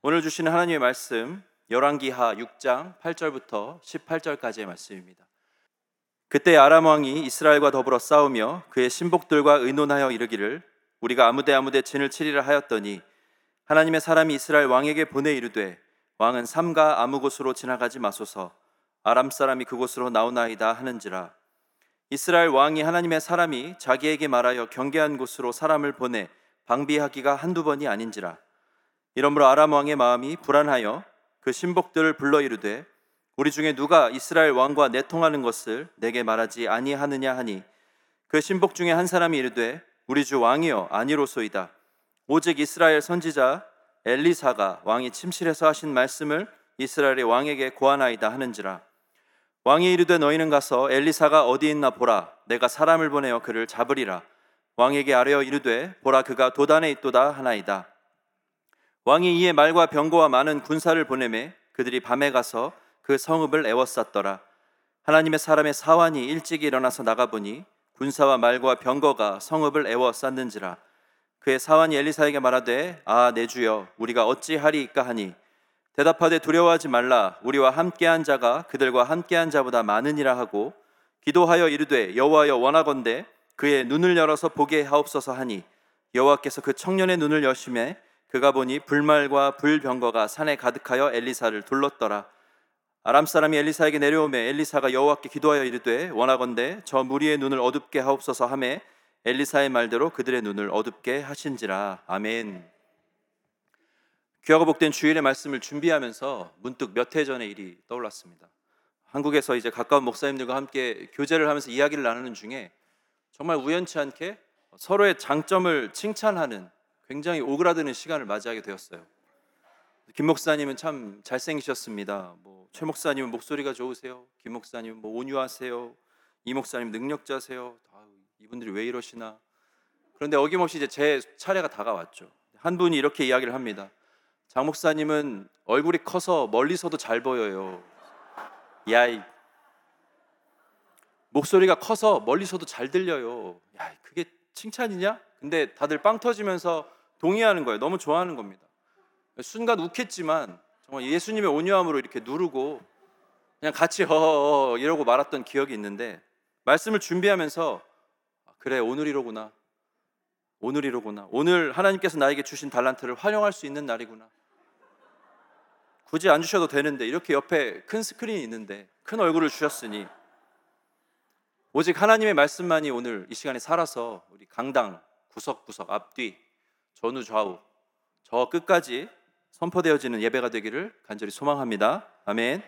오늘 주시는 하나님의 말씀 열왕기하 6장 8절부터 18절까지의 말씀입니다. 그때 아람 왕이 이스라엘과 더불어 싸우며 그의 신복들과 의논하여 이르기를 우리가 아무데 아무데 진을 치리라 하였더니 하나님의 사람이 이스라엘 왕에게 보내 이르되 왕은 삼가 아무 곳으로 지나가지 마소서. 아람 사람이 그곳으로 나오나이다 하는지라. 이스라엘 왕이 하나님의 사람이 자기에게 말하여 경계한 곳으로 사람을 보내 방비하기가 한두 번이 아닌지라 이러므로 아람 왕의 마음이 불안하여 그 신복들을 불러 이르되 우리 중에 누가 이스라엘 왕과 내통하는 것을 내게 말하지 아니하느냐 하니 그 신복 중에 한 사람이 이르되 우리 주 왕이여 아니로소이다. 오직 이스라엘 선지자 엘리사가 왕이 침실에서 하신 말씀을 이스라엘의 왕에게 고하나이다 하는지라. 왕이 이르되 너희는 가서 엘리사가 어디 있나 보라. 내가 사람을 보내어 그를 잡으리라. 왕에게 아뢰어 이르되 보라 그가 도단에 있도다 하나이다 왕이 이에 말과 병거와 많은 군사를 보내매 그들이 밤에 가서 그 성읍을 에워쌌더라. 하나님의 사람의 사환이 일찍 일어나서 나가보니 군사와 말과 병거가 성읍을 에워쌌는지라. 그의 사환이 엘리사에게 말하되 아 내 주여 우리가 어찌하리이까 하니? 대답하되 두려워하지 말라. 우리와 함께한 자가 그들과 함께한 자보다 많으니라 하고 기도하여 이르되 여호와여 원하건대 그의 눈을 열어서 보게 하옵소서 하니 여호와께서 그 청년의 눈을 여심해 그가 보니 불말과 불병거가 산에 가득하여 엘리사를 둘렀더라 아람 사람이 엘리사에게 내려오매 엘리사가 여호와께 기도하여 이르되 원하건대 저 무리의 눈을 어둡게 하옵소서 하매 엘리사의 말대로 그들의 눈을 어둡게 하신지라 아멘. 귀하고 복된 주일의 말씀을 준비하면서 문득 몇 해 전의 일이 떠올랐습니다. 한국에서 이제 가까운 목사님들과 함께 교제를 하면서 이야기를 나누는 중에 정말 우연치 않게 서로의 장점을 칭찬하는 굉장히 오그라드는 시간을 맞이하게 되었어요. 김 목사님은 참 잘생기셨습니다. 뭐 최 목사님은 목소리가 좋으세요. 김 목사님은 뭐 온유하세요. 이 목사님 능력자세요. 이분들이 왜 이러시나? 그런데 어김없이 이제 제 차례가 다가왔죠. 한 분이 이렇게 이야기를 합니다. 장 목사님은 얼굴이 커서 멀리서도 잘 보여요. 야이 목소리가 커서 멀리서도 잘 들려요. 야, 그게 칭찬이냐? 근데 다들 빵 터지면서 동의하는 거예요. 너무 좋아하는 겁니다. 순간 욱했지만 정말 예수님의 온유함으로 이렇게 누르고 그냥 같이 허허 이러고 말았던 기억이 있는데 말씀을 준비하면서 그래 오늘이로구나. 오늘이로구나. 오늘 하나님께서 나에게 주신 달란트를 활용할 수 있는 날이구나. 굳이 안 주셔도 되는데 이렇게 옆에 큰 스크린이 있는데 큰 얼굴을 주셨으니 오직 하나님의 말씀만이 오늘 이 시간에 살아서 우리 강당 구석구석 앞뒤 전후 좌우 저 끝까지 선포되어지는 예배가 되기를 간절히 소망합니다. 아멘.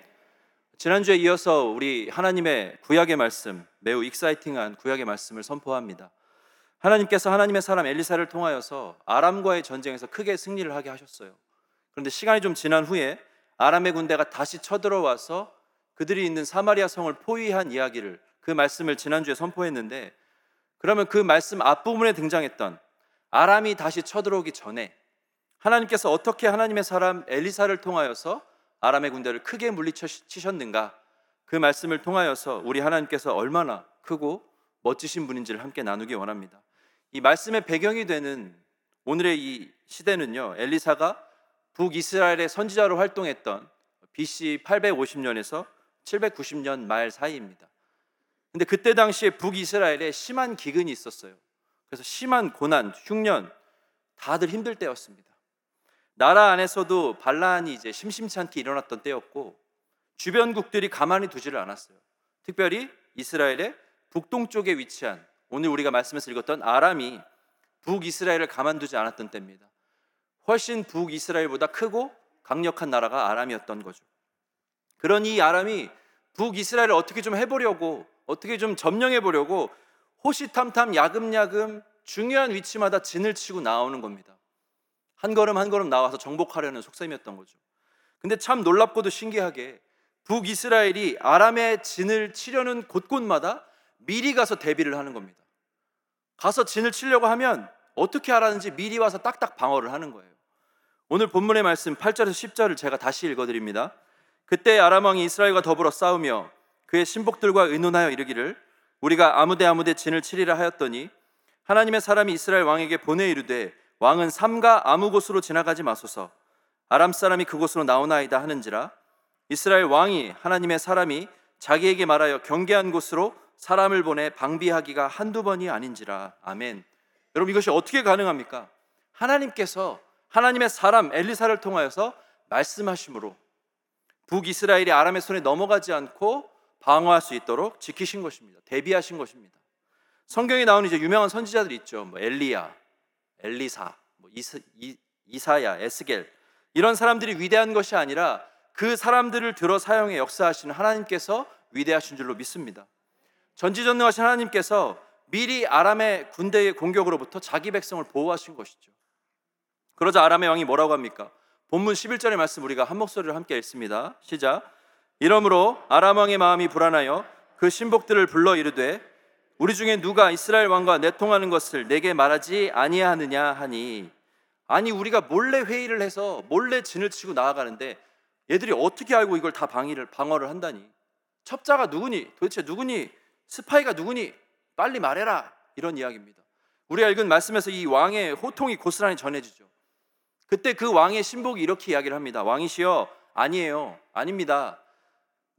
지난주에 이어서 우리 하나님의 구약의 말씀, 매우 exciting한 구약의 말씀을 선포합니다. 하나님께서 하나님의 사람 엘리사를 통하여서 아람과의 전쟁에서 크게 승리를 하게 하셨어요. 그런데 시간이 좀 지난 후에 아람의 군대가 다시 쳐들어와서 그들이 있는 사마리아 성을 포위한 이야기를 그 말씀을 지난주에 선포했는데 그러면 그 말씀 앞부분에 등장했던 아람이 다시 쳐들어오기 전에 하나님께서 어떻게 하나님의 사람 엘리사를 통하여서 아람의 군대를 크게 물리치셨는가 그 말씀을 통하여서 우리 하나님께서 얼마나 크고 멋지신 분인지를 함께 나누기 원합니다. 이 말씀의 배경이 되는 오늘의 이 시대는요. 엘리사가 북이스라엘의 선지자로 활동했던 BC 850년에서 790년 말 사이입니다. 근데 그때 당시에 북이스라엘에 심한 기근이 있었어요. 그래서 심한 고난, 흉년 다들 힘들 때였습니다. 나라 안에서도 반란이 이제 심심치 않게 일어났던 때였고 주변국들이 가만히 두지를 않았어요. 특별히 이스라엘의 북동쪽에 위치한 오늘 우리가 말씀에서 읽었던 아람이 북이스라엘을 가만두지 않았던 때입니다. 훨씬 북이스라엘보다 크고 강력한 나라가 아람이었던 거죠. 이 아람이 북이스라엘을 어떻게 좀 해보려고 어떻게 좀 점령해 보려고 호시탐탐 야금야금 중요한 위치마다 진을 치고 나오는 겁니다. 한 걸음 한 걸음 나와서 정복하려는 속셈이었던 거죠. 근데 참 놀랍고도 신기하게 북이스라엘이 아람의 진을 치려는 곳곳마다 미리 가서 대비를 하는 겁니다. 가서 진을 치려고 하면 어떻게 하라는지 미리 와서 딱딱 방어를 하는 거예요. 오늘 본문의 말씀 8절에서 10절을 제가 다시 읽어드립니다. 그때 아람 왕이 이스라엘과 더불어 싸우며 그의 신복들과 의논하여 이르기를 우리가 아무데 아무데 진을 치리라 하였더니 하나님의 사람이 이스라엘 왕에게 보내 이르되 왕은 삼가 아무 곳으로 지나가지 마소서 아람 사람이 그곳으로 나오나이다 하는지라 이스라엘 왕이 하나님의 사람이 자기에게 말하여 경계한 곳으로 사람을 보내 방비하기가 한두 번이 아닌지라 아멘. 여러분 이것이 어떻게 가능합니까? 하나님께서 하나님의 사람 엘리사를 통하여서 말씀하심으로 북이스라엘이 아람의 손에 넘어가지 않고 방어할 수 있도록 지키신 것입니다. 대비하신 것입니다. 성경에 나오는 이제 유명한 선지자들이 있죠. 뭐 엘리야, 엘리사, 뭐 이사, 이, 이사 야, 에스겔 이런 사람들이 위대한 것이 아니라 그 사람들을 들어 사용해 역사하시는 하나님께서 위대하신 줄로 믿습니다. 전지전능하신 하나님께서 미리 아람의 군대의 공격으로부터 자기 백성을 보호하신 것이죠. 그러자 아람의 왕이 뭐라고 합니까? 본문 11절의 말씀 우리가 한 목소리로 함께 읽습니다. 시작. 이러므로 아람 왕의 마음이 불안하여 그 신복들을 불러 이르되 우리 중에 누가 이스라엘 왕과 내통하는 것을 내게 말하지 아니하느냐 하니 아니 우리가 몰래 회의를 해서 몰래 진을 치고 나아가는데 얘들이 어떻게 알고 이걸 다 방위를 방어를 한다니 첩자가 누구니 도대체 누구니 스파이가 누구니 빨리 말해라 이런 이야기입니다. 우리가 읽은 말씀에서 이 왕의 호통이 고스란히 전해지죠. 그때 그 왕의 신복이 이렇게 이야기를 합니다. 왕이시여 아니에요 아닙니다.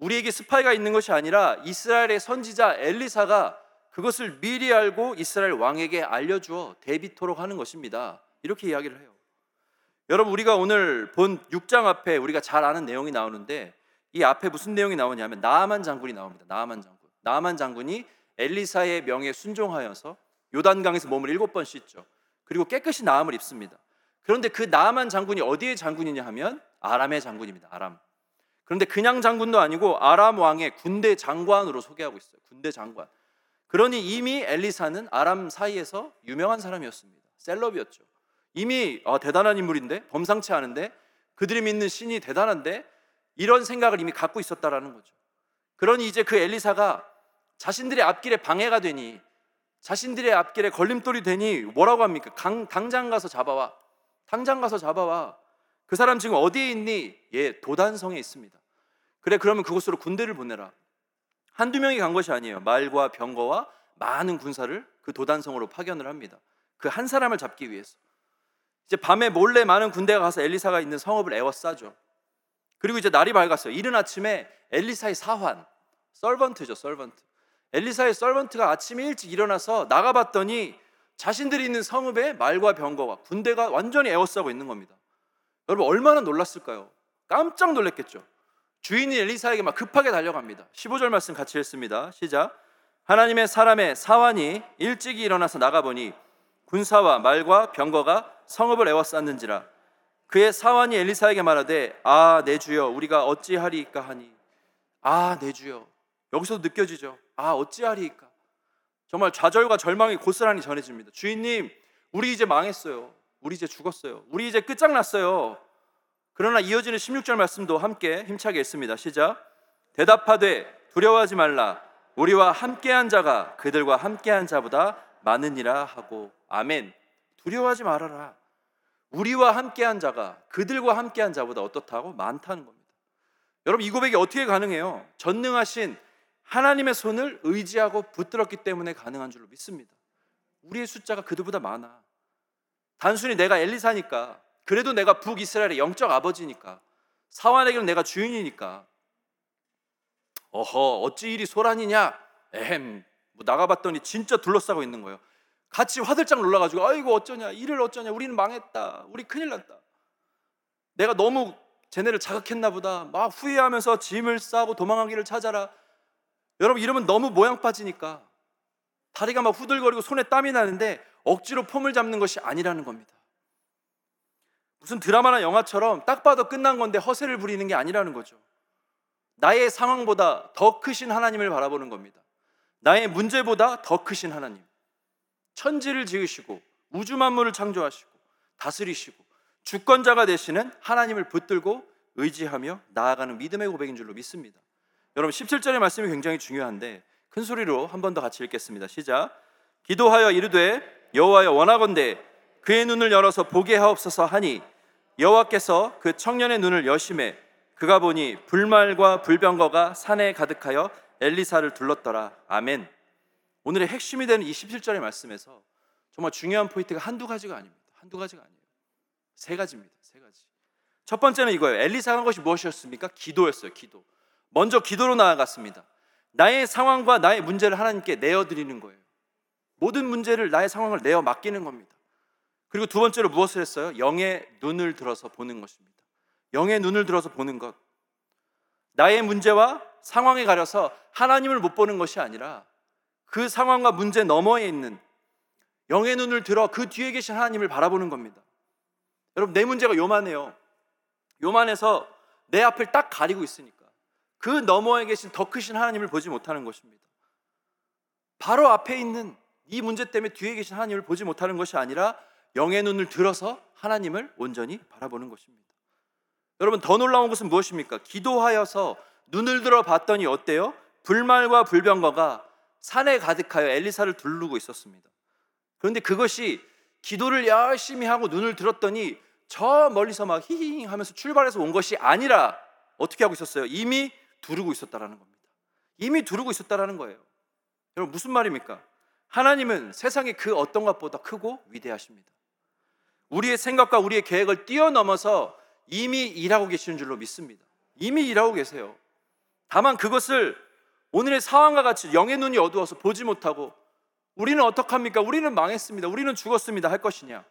우리에게 스파이가 있는 것이 아니라 이스라엘의 선지자 엘리사가 그것을 미리 알고 이스라엘 왕에게 알려주어 대비토록 하는 것입니다. 이렇게 이야기를 해요. 여러분 우리가 오늘 본 6장 앞에 우리가 잘 아는 내용이 나오는데 이 앞에 무슨 내용이 나오냐면 나아만 장군이 나옵니다. 나아만 장군. 나아만 장군이 엘리사의 명에 순종하여서 요단강에서 몸을 일곱 번 씻죠. 그리고 깨끗이 나음을 입습니다. 그런데 그 나아만 장군이 어디의 장군이냐 하면 아람의 장군입니다. 아람. 그런데 그냥 장군도 아니고 아람 왕의 군대 장관으로 소개하고 있어요. 군대 장관. 그러니 이미 엘리사는 아람 사이에서 유명한 사람이었습니다. 셀럽이었죠. 이미 어, 대단한 인물인데 범상치 않은데 그들이 믿는 신이 대단한데 이런 생각을 이미 갖고 있었다라는 거죠. 그러니 이제 그 엘리사가 자신들의 앞길에 방해가 되니 자신들의 앞길에 걸림돌이 되니 뭐라고 합니까? 강, 당장 가서 잡아와. 당장 가서 잡아와. 그 사람 지금 어디에 있니? 예, 도단성에 있습니다. 그래, 그러면 그곳으로 군대를 보내라. 한두 명이 간 것이 아니에요. 말과 병거와 많은 군사를 그 도단성으로 파견을 합니다. 그 한 사람을 잡기 위해서. 이제 밤에 몰래 많은 군대가 가서 엘리사가 있는 성읍을 에워싸죠. 그리고 이제 날이 밝았어요. 이른 아침에 엘리사의 사환, 썰번트죠, 썰번트. 엘리사의 썰번트가 아침에 일찍 일어나서 나가봤더니 자신들이 있는 성읍에 말과 병거와 군대가 완전히 에워싸고 있는 겁니다. 여러분 얼마나 놀랐을까요? 깜짝 놀랐겠죠. 주인이 엘리사에게 막 급하게 달려갑니다. 15절 말씀 같이 읽습니다. 시작. 하나님의 사람의 사환이 일찍이 일어나서 나가보니 군사와 말과 병거가 성읍을 에워쌌는지라 그의 사환이 엘리사에게 말하되 아 내 주여 우리가 어찌하리이까 하니 아 내 주여 여기서도 느껴지죠. 아 어찌하리이까 정말 좌절과 절망이 고스란히 전해집니다. 주인님 우리 이제 망했어요. 우리 이제 죽었어요. 우리 이제 끝장났어요. 그러나 이어지는 16절 말씀도 함께 힘차게 읽습니다. 시작. 대답하되 두려워하지 말라. 우리와 함께한 자가 그들과 함께한 자보다 많으니라 하고 아멘. 두려워하지 말아라. 우리와 함께한 자가 그들과 함께한 자보다 어떻다고 많다는 겁니다. 여러분 이 고백이 어떻게 가능해요? 전능하신 하나님의 손을 의지하고 붙들었기 때문에 가능한 줄로 믿습니다. 우리의 숫자가 그들보다 많아. 단순히 내가 엘리사니까 그래도 내가 북이스라엘의 영적 아버지니까 사환에게는 내가 주인이니까. 어허 어찌 일이 소란이냐? 에헴 뭐 나가봤더니 진짜 둘러싸고 있는 거예요. 같이 화들짝 놀라가지고 아이고 어쩌냐? 일을 어쩌냐? 우리는 망했다. 우리 큰일 났다. 내가 너무 쟤네를 자극했나 보다. 막 후회하면서 짐을 싸고 도망가기를 찾아라. 여러분 이러면 너무 모양 빠지니까 다리가 막 후들거리고 손에 땀이 나는데 억지로 폼을 잡는 것이 아니라는 겁니다 무슨 드라마나 영화처럼 딱 봐도 끝난 건데 허세를 부리는 게 아니라는 거죠. 나의 상황보다 더 크신 하나님을 바라보는 겁니다. 나의 문제보다 더 크신 하나님. 천지를 지으시고 우주 만물을 창조하시고 다스리시고 주권자가 되시는 하나님을 붙들고 의지하며 나아가는 믿음의 고백인 줄로 믿습니다. 여러분 17절의 말씀이 굉장히 중요한데 큰 소리로 한 번 더 같이 읽겠습니다. 시작. 기도하여 이르되 여호와여 원하건대 그의 눈을 열어서 보게 하옵소서 하니 여호와께서 그 청년의 눈을 여심해 그가 보니 불말과 불병거가 산에 가득하여 엘리사를 둘렀더라. 아멘. 오늘의 핵심이 되는 이 17절의 말씀에서 정말 중요한 포인트가 한두 가지가 아닙니다. 한두 가지가 아니에요. 세 가지입니다. 세 가지. 첫 번째는 이거예요. 엘리사가 한 것이 무엇이었습니까? 기도였어요. 기도. 먼저 기도로 나아갔습니다. 나의 상황과 나의 문제를 하나님께 내어 드리는 거예요. 모든 문제를 나의 상황을 내어 맡기는 겁니다. 그리고 두 번째로 무엇을 했어요? 영의 눈을 들어서 보는 것입니다. 영의 눈을 들어서 보는 것. 나의 문제와 상황에 가려서 하나님을 못 보는 것이 아니라 그 상황과 문제 너머에 있는 영의 눈을 들어 그 뒤에 계신 하나님을 바라보는 겁니다. 여러분, 내 문제가 요만해요. 요만해서 내 앞을 딱 가리고 있으니까 그 너머에 계신 더 크신 하나님을 보지 못하는 것입니다. 바로 앞에 있는 이 문제 때문에 뒤에 계신 하나님을 보지 못하는 것이 아니라 영의 눈을 들어서 하나님을 온전히 바라보는 것입니다. 여러분 더 놀라운 것은 무엇입니까? 기도하여서 눈을 들어 봤더니 어때요? 불말과 불병거가 산에 가득하여 엘리사를 둘르고 있었습니다. 그런데 그것이 기도를 열심히 하고 눈을 들었더니 저 멀리서 막 히히 하면서 출발해서 온 것이 아니라 어떻게 하고 있었어요? 이미 두르고 있었다라는 겁니다. 이미 두르고 있었다라는 거예요. 여러분 무슨 말입니까? 하나님은 세상의 그 어떤 것보다 크고 위대하십니다. 우리의 생각과 우리의 계획을 뛰어넘어서 이미 일하고 계시는 줄로 믿습니다. 이미 일하고 계세요. 다만 그것을 오늘의 상황과 같이 영의 눈이 어두워서 보지 못하고 우리는 어떡합니까? 우리는 망했습니다. 우리는 죽었습니다. 할 것이냐?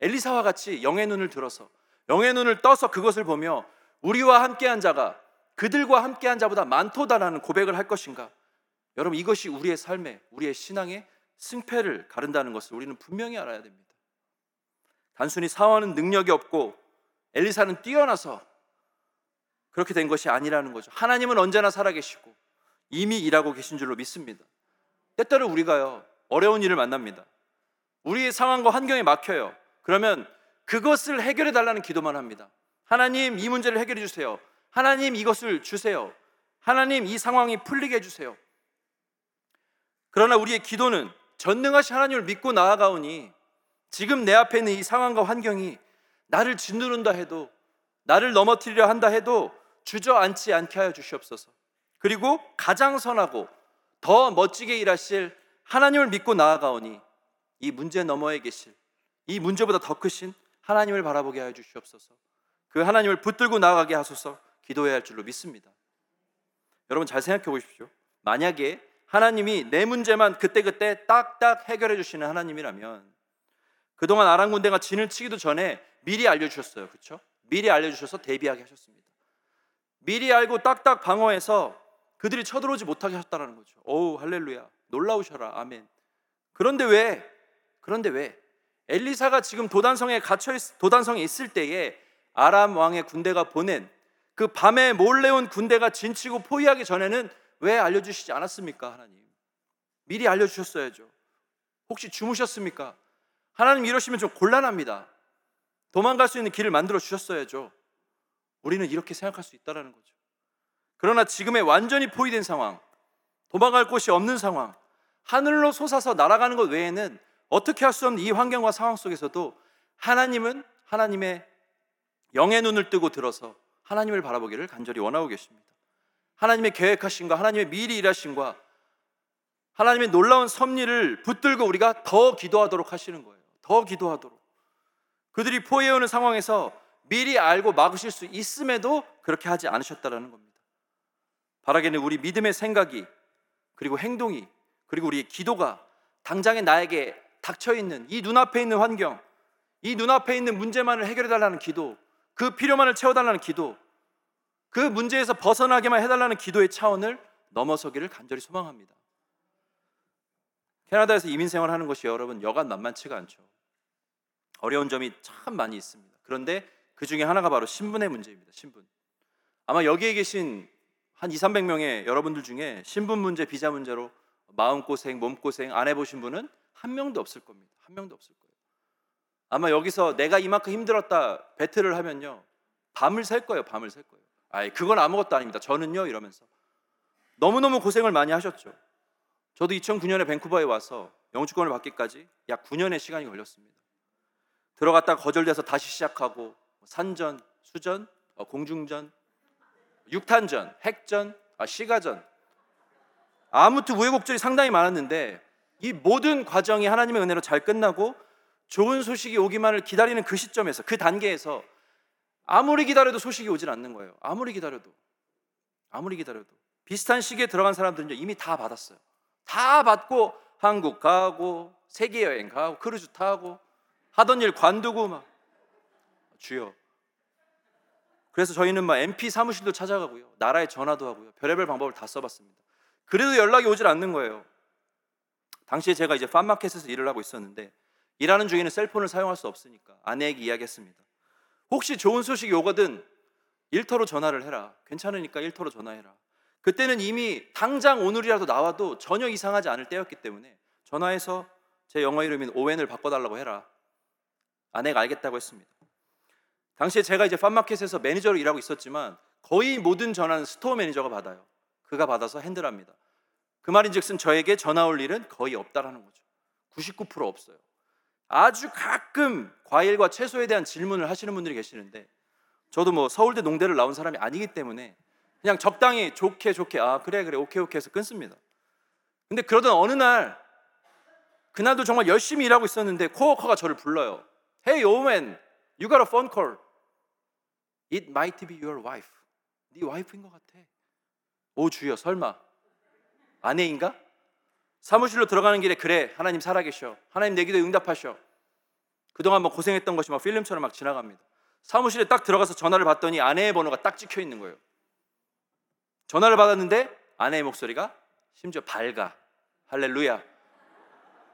엘리사와 같이 영의 눈을 들어서 영의 눈을 떠서 그것을 보며 우리와 함께한 자가 그들과 함께한 자보다 많도다라는 고백을 할 것인가? 여러분 이것이 우리의 삶에 우리의 신앙의 승패를 가른다는 것을 우리는 분명히 알아야 됩니다. 단순히 사원은 능력이 없고 엘리사는 뛰어나서 그렇게 된 것이 아니라는 거죠. 하나님은 언제나 살아계시고 이미 일하고 계신 줄로 믿습니다. 때때로 우리가요 어려운 일을 만납니다. 우리의 상황과 환경에 막혀요. 그러면 그것을 해결해 달라는 기도만 합니다. 하나님 이 문제를 해결해 주세요. 하나님 이것을 주세요. 하나님 이 상황이 풀리게 해 주세요. 그러나 우리의 기도는 전능하신 하나님을 믿고 나아가오니 지금 내 앞에 있는 이 상황과 환경이 나를 짓누른다 해도 나를 넘어뜨리려 한다 해도 주저앉지 않게 하여 주시옵소서. 그리고 가장 선하고 더 멋지게 일하실 하나님을 믿고 나아가오니 이 문제 너머에 계실 이 문제보다 더 크신 하나님을 바라보게 하여 주시옵소서. 그 하나님을 붙들고 나아가게 하소서 기도해야 할 줄로 믿습니다. 여러분 잘 생각해 보십시오. 만약에 하나님이 내 문제만 그때그때 딱딱 해결해 주시는 하나님이라면 그동안 아람 군대가 진을 치기도 전에 미리 알려주셨어요. 그렇죠? 미리 알려주셔서 대비하게 하셨습니다. 미리 알고 딱딱 방어해서 그들이 쳐들어오지 못하게 하셨다는 거죠. 오 할렐루야 놀라우셔라 아멘. 그런데 왜? 그런데 왜? 엘리사가 지금 도단성에 갇혀 있, 도단성에 있을 때에 아람 왕의 군대가 보낸 그 밤에 몰래 온 군대가 진치고 포위하기 전에는 왜 알려주시지 않았습니까 하나님? 미리 알려주셨어야죠. 혹시 주무셨습니까? 하나님 이러시면 좀 곤란합니다. 도망갈 수 있는 길을 만들어 주셨어야죠. 우리는 이렇게 생각할 수 있다라는 거죠. 그러나 지금의 완전히 포위된 상황, 도망갈 곳이 없는 상황, 하늘로 솟아서 날아가는 것 외에는 어떻게 할 수 없는 이 환경과 상황 속에서도 하나님은 하나님의 영의 눈을 뜨고 들어서 하나님을 바라보기를 간절히 원하고 계십니다. 하나님의 계획하신과 하나님의 미리 일하신과 하나님의 놀라운 섭리를 붙들고 우리가 더 기도하도록 하시는 거예요. 더 기도하도록. 그들이 포위해오는 상황에서 미리 알고 막으실 수 있음에도 그렇게 하지 않으셨다라는 겁니다. 바라기는 우리 믿음의 생각이 그리고 행동이 그리고 우리의 기도가 당장에 나에게 닥쳐 있는 이 눈앞에 있는 환경, 이 눈앞에 있는 문제만을 해결해 달라는 기도, 그 필요만을 채워 달라는 기도, 그 문제에서 벗어나게만 해 달라는 기도의 차원을 넘어서기를 간절히 소망합니다. 캐나다에서 이민 생활하는 것이 여러분 여간 만만치가 않죠. 어려운 점이 참 많이 있습니다. 그런데 그 중에 하나가 바로 신분의 문제입니다. 신분. 아마 여기에 계신 한 2, 300명의 여러분들 중에 신분 문제, 비자 문제로 마음고생, 몸고생 안 해보신 분은 한 명도 없을 겁니다. 한 명도 없을 거예요. 아마 여기서 내가 이만큼 힘들었다 배틀을 하면요. 밤을 샐 거예요. 밤을 샐 거예요. 아이, 그건 아무것도 아닙니다. 저는요. 이러면서. 너무너무 고생을 많이 하셨죠. 저도 2009년에 밴쿠버에 와서 영주권을 받기까지 약 9년의 시간이 걸렸습니다. 들어갔다 거절돼서 다시 시작하고 산전, 수전, 어, 공중전, 육탄전, 핵전, 아, 시가전 아무튼 우여곡절이 상당히 많았는데 이 모든 과정이 하나님의 은혜로 잘 끝나고 좋은 소식이 오기만을 기다리는 그 시점에서 그 단계에서 아무리 기다려도 소식이 오질 않는 거예요. 아무리 기다려도. 아무리 기다려도. 비슷한 시기에 들어간 사람들은 이미 다 받았어요. 다 받고 한국 가고 세계 여행 가고 크루즈 타고 하던 일 관두고 막 주여. 그래서 저희는 막 MP 사무실도 찾아가고요. 나라에 전화도 하고요. 별의별 방법을 다 써봤습니다. 그래도 연락이 오질 않는 거예요. 당시에 제가 이제 팜마켓에서 일을 하고 있었는데 일하는 중에는 셀폰을 사용할 수 없으니까 아내에게 이야기했습니다. 혹시 좋은 소식이 오거든 일터로 전화를 해라. 괜찮으니까 일터로 전화해라. 그때는 이미 당장 오늘이라도 나와도 전혀 이상하지 않을 때였기 때문에 전화해서 제 영어 이름인 오웬을 바꿔달라고 해라. 아내가 알겠다고 했습니다. 당시에 제가 이제 팜마켓에서 매니저로 일하고 있었지만 거의 모든 전화는 store manager가 받아요. 그가 받아서 handle합니다. 그 말인즉슨 저에게 전화 올 일은 거의 없다라는 거죠. 99% 없어요. 아주 가끔 과일과 채소에 대한 질문을 하시는 분들이 계시는데 저도 뭐 서울대 농대를 나온 사람이 아니기 때문에 그냥 적당히 좋게 좋게 아 그래 그래 오케이 오케이 해서 끊습니다. 근데 그러던 어느 날 그날도 정말 열심히 일하고 있었는데 코워커가 저를 불러요. Hey Owen, you got a phone call. It might be your wife. 네 와이프인 것 같아. 오 주여 설마 아내인가? 사무실로 들어가는 길에 그래 하나님 살아계셔. 하나님 내 기도에 응답하셔. 그동안 뭐 고생했던 것이 막 필름처럼 막 지나갑니다. 사무실에 딱 들어가서 전화를 받더니 아내의 번호가 딱 찍혀 있는 거예요. 전화를 받았는데 아내의 목소리가 심지어 밝아. 할렐루야.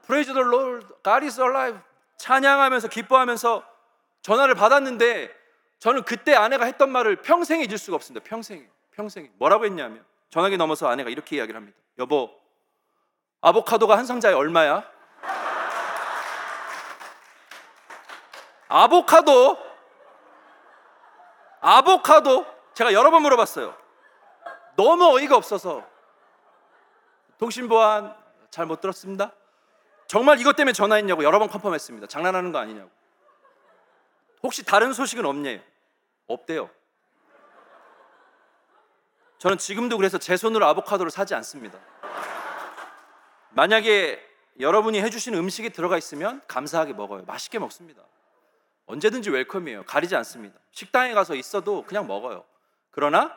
Praise the Lord. God is alive. 찬양하면서 기뻐하면서 전화를 받았는데 저는 그때 아내가 했던 말을 평생 잊을 수가 없습니다. 평생. 평생. 뭐라고 했냐면 전화기 넘어서 아내가 이렇게 이야기를 합니다. 여보, 아보카도가 한 상자에 얼마야? 아보카도 아보카도 제가 여러 번 물어봤어요. 너무 어이가 없어서 통신보안 잘 못 들었습니다. 정말 이것 때문에 전화했냐고 여러 번 컨펌했습니다. 장난하는 거 아니냐고. 혹시 다른 소식은 없냐요? 없대요. 저는 지금도 그래서 제 손으로 아보카도를 사지 않습니다. 만약에 여러분이 해주신 음식이 들어가 있으면 감사하게 먹어요. 맛있게 먹습니다. 언제든지 웰컴이에요. 가리지 않습니다. 식당에 가서 있어도 그냥 먹어요. 그러나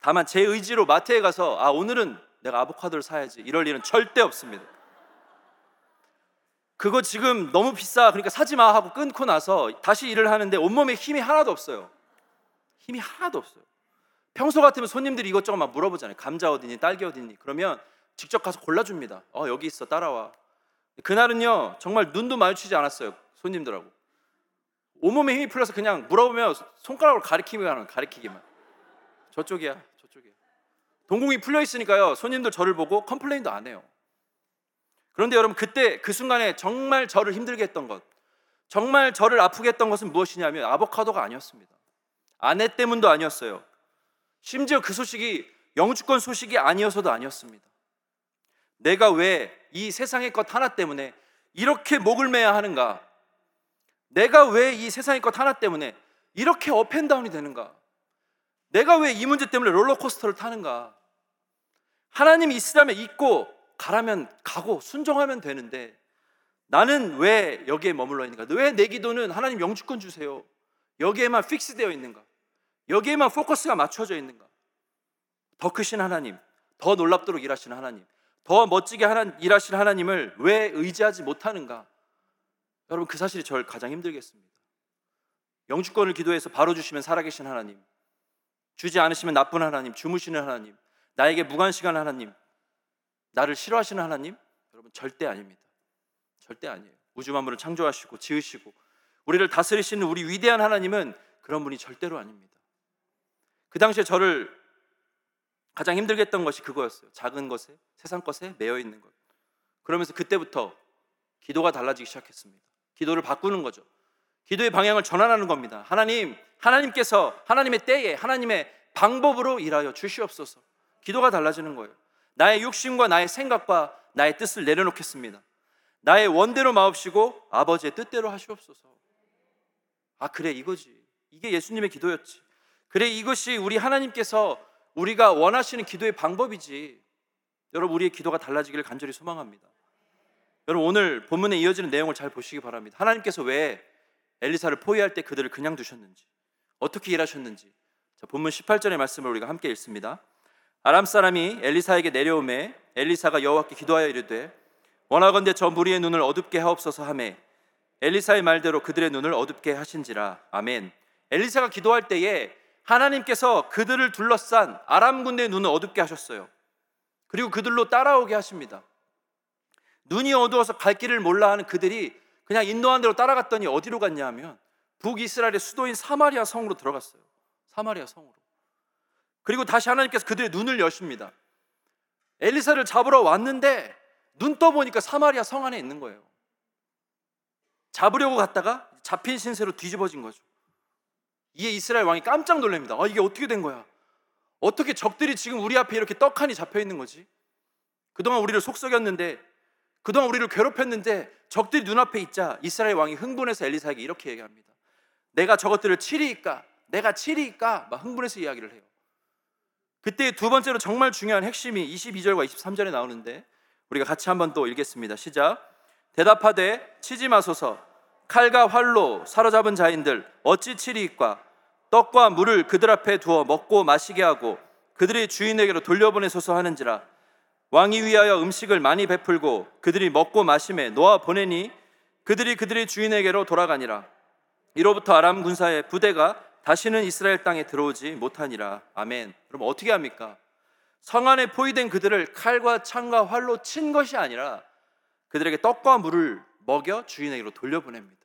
다만 제 의지로 마트에 가서 아 오늘은 내가 아보카도를 사야지 이럴 일은 절대 없습니다. 그거 지금 너무 비싸 그러니까 사지 마 하고 끊고 나서 다시 일을 하는데 온몸에 힘이 하나도 없어요. 힘이 하나도 없어요. 평소 같으면 손님들이 이것저것 막 물어보잖아요. 감자 어디니, 딸기 어디니. 그러면 직접 가서 골라줍니다. 어 여기 있어 따라와. 그날은요 정말 눈도 마주치지 않았어요 손님들하고. 온몸에 힘이 풀려서 그냥 물어보면 손가락으로 가리키기만 가리키기만. 저쪽이야, 저쪽이야. 동공이 풀려 있으니까요 손님들 저를 보고 컴플레인도 안 해요. 그런데 여러분 그때 그 순간에 정말 저를 힘들게 했던 것, 정말 저를 아프게 했던 것은 무엇이냐면 아보카도가 아니었습니다. 아내 때문도 아니었어요. 심지어 그 소식이 영주권 소식이 아니어서도 아니었습니다. 내가 왜 이 세상의 것 하나 때문에 이렇게 목을 매야 하는가? 내가 왜 이 세상의 것 하나 때문에 이렇게 up and down이 되는가? 내가 왜 이 문제 때문에 롤러코스터를 타는가? 하나님이 있으라면 있고 가라면 가고 순종하면 되는데 나는 왜 여기에 머물러 있는가? 왜 내 기도는 하나님 영주권 주세요. 여기에만 fix되어 있는가? 여기에만 포커스가 맞춰져 있는가? 더 크신 하나님, 더 놀랍도록 일하시는 하나님, 더 멋지게 하나, 일하시는 하나님을 왜 의지하지 못하는가? 여러분 그 사실이 저를 가장 힘들게 했습니다. 영주권을 기도해서 바로 주시면 살아계신 하나님, 주지 않으시면 나쁜 하나님, 주무시는 하나님, 나에게 무관시간 하나님, 나를 싫어하시는 하나님? 여러분 절대 아닙니다. 절대 아니에요. 우주 만물을 창조하시고 지으시고 우리를 다스리시는 우리 위대한 하나님은 그런 분이 절대로 아닙니다. 그 당시에 저를 가장 힘들게 했던 것이 그거였어요. 작은 것에, 세상 것에 매여 있는 것. 그러면서 그때부터 기도가 달라지기 시작했습니다. 기도를 바꾸는 거죠. 기도의 방향을 전환하는 겁니다. 하나님, 하나님께서 하나님의 때에 하나님의 방법으로 일하여 주시옵소서. 기도가 달라지는 거예요. 나의 욕심과 나의 생각과 나의 뜻을 내려놓겠습니다. 나의 원대로 마옵시고 아버지의 뜻대로 하시옵소서. 아, 그래, 이거지. 이게 예수님의 기도였지. 그래, 이것이 우리 하나님께서 우리가 원하시는 기도의 방법이지. 여러분 우리의 기도가 달라지기를 간절히 소망합니다. 여러분 오늘 본문에 이어지는 내용을 잘 보시기 바랍니다. 하나님께서 왜 엘리사를 포위할 때 그들을 그냥 두셨는지, 어떻게 일하셨는지 자, 본문 18절의 말씀을 우리가 함께 읽습니다. 아람 사람이 엘리사에게 내려오매 엘리사가 여호와께 기도하여 이르되 원하건대 저 무리의 눈을 어둡게 하옵소서 하매 엘리사의 말대로 그들의 눈을 어둡게 하신지라 아멘. 엘리사가 기도할 때에 하나님께서 그들을 둘러싼 아람 군대의 눈을 어둡게 하셨어요. 그리고 그들로 따라오게 하십니다. 눈이 어두워서 갈 길을 몰라 하는 그들이 그냥 인도한 대로 따라갔더니 어디로 갔냐 하면 북이스라엘의 수도인 사마리아 성으로 들어갔어요. 사마리아 성으로. 그리고 다시 하나님께서 그들의 눈을 여십니다. 엘리사를 잡으러 왔는데 눈 떠보니까 사마리아 성 안에 있는 거예요. 잡으려고 갔다가 잡힌 신세로 뒤집어진 거죠. 이에 이스라엘 왕이 깜짝 놀랍니다. 아, 이게 어떻게 된 거야? 어떻게 적들이 지금 우리 앞에 이렇게 떡하니 잡혀 있는 거지? 그동안 우리를 속썩였는데, 그동안 우리를 괴롭혔는데, 적들이 눈앞에 있자 이스라엘 왕이 흥분해서 엘리사에게 이렇게 얘기합니다. 내가 저것들을 치리이까? 내가 치리이까? 막 흥분해서 이야기를 해요. 그때 두 번째로 정말 중요한 핵심이 22절과 23절에 나오는데, 우리가 같이 한번 또 읽겠습니다. 시작. 대답하되 치지 마소서 칼과 활로 사로잡은 자인들 어찌 치리이까 떡과 물을 그들 앞에 두어 먹고 마시게 하고 그들이 주인에게로 돌려보내소서 하는지라 왕이 위하여 음식을 많이 베풀고 그들이 먹고 마심에 놓아 보내니 그들이 그들의 주인에게로 돌아가니라 이로부터 아람 군사의 부대가 다시는 이스라엘 땅에 들어오지 못하니라 아멘 그럼 어떻게 합니까? 성 안에 포위된 그들을 칼과 창과 활로 친 것이 아니라 그들에게 떡과 물을 먹여 주인에게로 돌려보냅니다.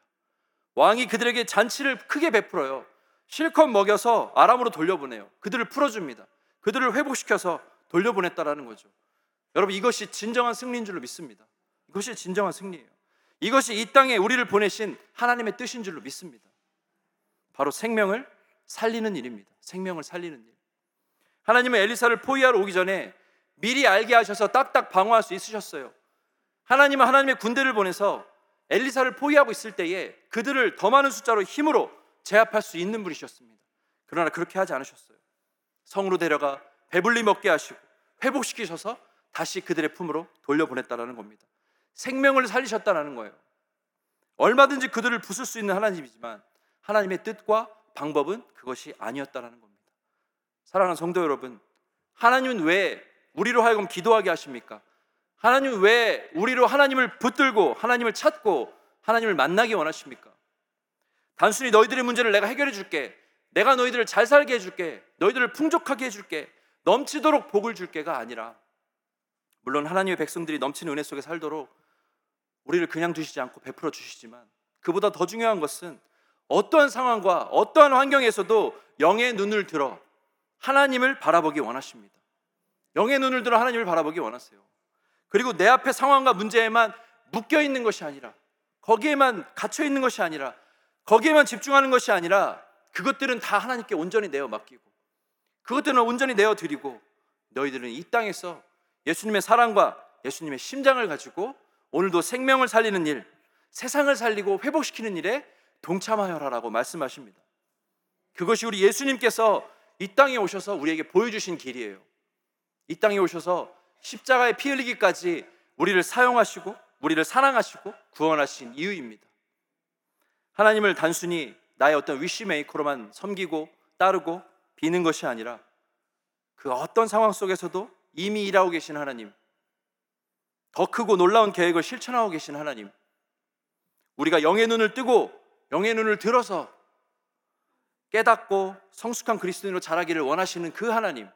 왕이 그들에게 잔치를 크게 베풀어요. 실컷 먹여서 아람으로 돌려보내요. 그들을 풀어줍니다. 그들을 회복시켜서 돌려보냈다라는 거죠. 여러분 이것이 진정한 승리인 줄로 믿습니다. 이것이 진정한 승리예요. 이것이 이 땅에 우리를 보내신 하나님의 뜻인 줄로 믿습니다. 바로 생명을 살리는 일입니다. 생명을 살리는 일. 하나님은 엘리사를 포위하러 오기 전에 미리 알게 하셔서 딱딱 방어할 수 있으셨어요. 하나님은 하나님의 군대를 보내서 엘리사를 포위하고 있을 때에 그들을 더 많은 숫자로 힘으로 제압할 수 있는 분이셨습니다. 그러나 그렇게 하지 않으셨어요. 성으로 데려가 배불리 먹게 하시고 회복시키셔서 다시 그들의 품으로 돌려보냈다라는 겁니다. 생명을 살리셨다라는 거예요. 얼마든지 그들을 부술 수 있는 하나님이지만 하나님의 뜻과 방법은 그것이 아니었다라는 겁니다. 사랑하는 성도 여러분, 하나님은 왜 우리로 하여금 기도하게 하십니까? 하나님 왜 우리로 하나님을 붙들고 하나님을 찾고 하나님을 만나기 원하십니까? 단순히 너희들의 문제를 내가 해결해 줄게. 내가 너희들을 잘 살게 해 줄게. 너희들을 풍족하게 해 줄게. 넘치도록 복을 줄게가 아니라 물론 하나님의 백성들이 넘치는 은혜 속에 살도록 우리를 그냥 두시지 않고 베풀어 주시지만 그보다 더 중요한 것은 어떠한 상황과 어떠한 환경에서도 영의 눈을 들어 하나님을 바라보기 원하십니다. 영의 눈을 들어 하나님을 바라보기 원하세요. 그리고 내 앞에 상황과 문제에만 묶여 있는 것이 아니라 거기에만 갇혀 있는 것이 아니라 거기에만 집중하는 것이 아니라 그것들은 다 하나님께 온전히 내어 맡기고 그것들은 온전히 내어 드리고 너희들은 이 땅에서 예수님의 사랑과 예수님의 심장을 가지고 오늘도 생명을 살리는 일, 세상을 살리고 회복시키는 일에 동참하여라라고 말씀하십니다. 그것이 우리 예수님께서 이 땅에 오셔서 우리에게 보여주신 길이에요. 이 땅에 오셔서 십자가에 피 흘리기까지 우리를 사용하시고 우리를 사랑하시고 구원하신 이유입니다. 하나님을 단순히 나의 어떤 위시메이커로만 섬기고 따르고 비는 것이 아니라 그 어떤 상황 속에서도 이미 일하고 계신 하나님, 더 크고 놀라운 계획을 실천하고 계신 하나님, 우리가 영의 눈을 뜨고 영의 눈을 들어서 깨닫고 성숙한 그리스도인으로 자라기를 원하시는 그 하나님,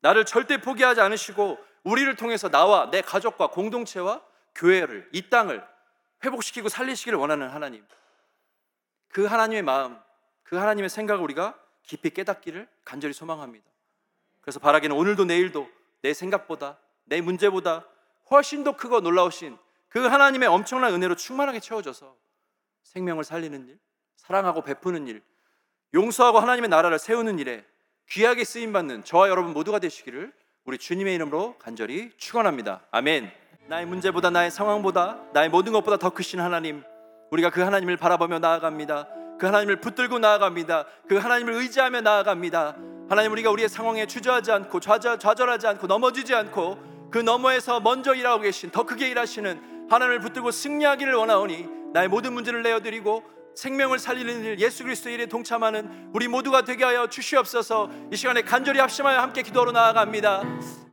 나를 절대 포기하지 않으시고 우리를 통해서 나와 내 가족과 공동체와 교회를 이 땅을 회복시키고 살리시기를 원하는 하나님. 그 하나님의 마음, 그 하나님의 생각을 우리가 깊이 깨닫기를 간절히 소망합니다. 그래서 바라기는 오늘도 내일도 내 생각보다 내 문제보다 훨씬 더 크고 놀라우신 그 하나님의 엄청난 은혜로 충만하게 채워져서 생명을 살리는 일, 사랑하고 베푸는 일, 용서하고 하나님의 나라를 세우는 일에 귀하게 쓰임 받는 저와 여러분 모두가 되시기를 우리 주님의 이름으로 간절히 축원합니다. 아멘. 나의 문제보다 나의 상황보다 나의 모든 것보다 더 크신 하나님, 우리가 그 하나님을 바라보며 나아갑니다. 그 하나님을 붙들고 나아갑니다. 그 하나님을 의지하며 나아갑니다. 하나님 우리가 우리의 상황에 주저하지 않고 좌절, 좌절하지 않고 넘어지지 않고 그 너머에서 먼저 일하고 계신 더 크게 일하시는 하나님을 붙들고 승리하기를 원하오니 나의 모든 문제를 내어드리고 생명을 살리는 일 예수 그리스도의 일에 동참하는 우리 모두가 되게 하여 주시옵소서. 이 시간에 간절히 합심하여 함께 기도하러 나아갑니다